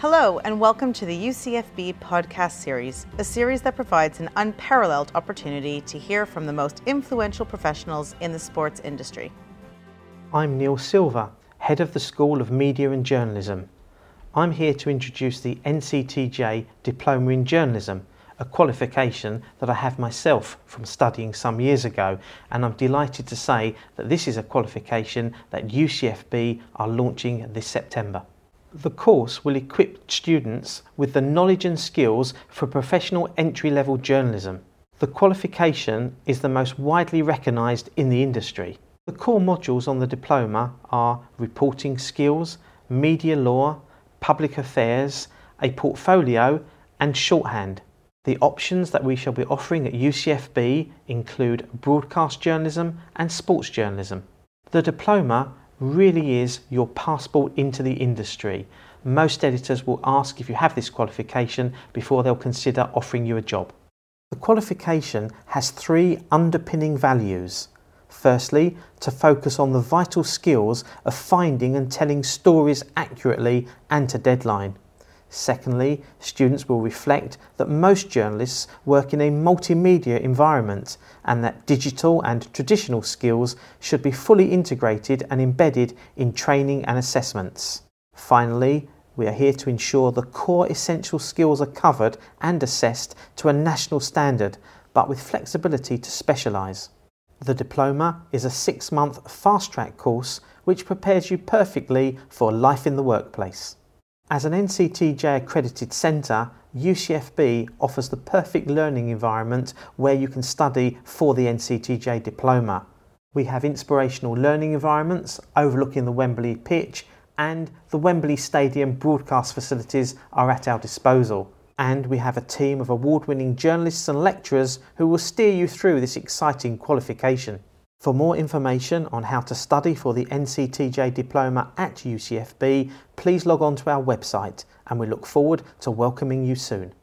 Hello, and welcome to the UCFB podcast series, a series that provides an unparalleled opportunity to hear from the most influential professionals in the sports industry. I'm Neil Silver, head of the School of Media and Journalism. I'm here to introduce the NCTJ Diploma in Journalism, a qualification that I have myself from studying some years ago, and I'm delighted to say that this is a qualification that UCFB are launching this September. The course will equip students with the knowledge and skills for professional entry level journalism. The qualification is the most widely recognised in the industry. The core modules on the diploma are reporting skills, media law, public affairs, a portfolio, and shorthand. The options that we shall be offering at UCFB include broadcast journalism and sports journalism. The diploma really is your passport into the industry. Most editors will ask if you have this qualification before they'll consider offering you a job. The qualification has three underpinning values. Firstly, to focus on the vital skills of finding and telling stories accurately and to deadline. Secondly, students will reflect that most journalists work in a multimedia environment and that digital and traditional skills should be fully integrated and embedded in training and assessments. Finally, we are here to ensure the core essential skills are covered and assessed to a national standard, but with flexibility to specialise. The diploma is a six month fast track course which prepares you perfectly for life in the workplace. As an NCTJ accredited centre, UCFB offers the perfect learning environment where you can study for the NCTJ diploma. We have inspirational learning environments overlooking the Wembley pitch, and the Wembley Stadium broadcast facilities are at our disposal. And we have a team of award winning journalists and lecturers who will steer you through this exciting qualification. For more information on how to study for the NCTJ diploma at UCFB, please log on to our website and we look forward to welcoming you soon.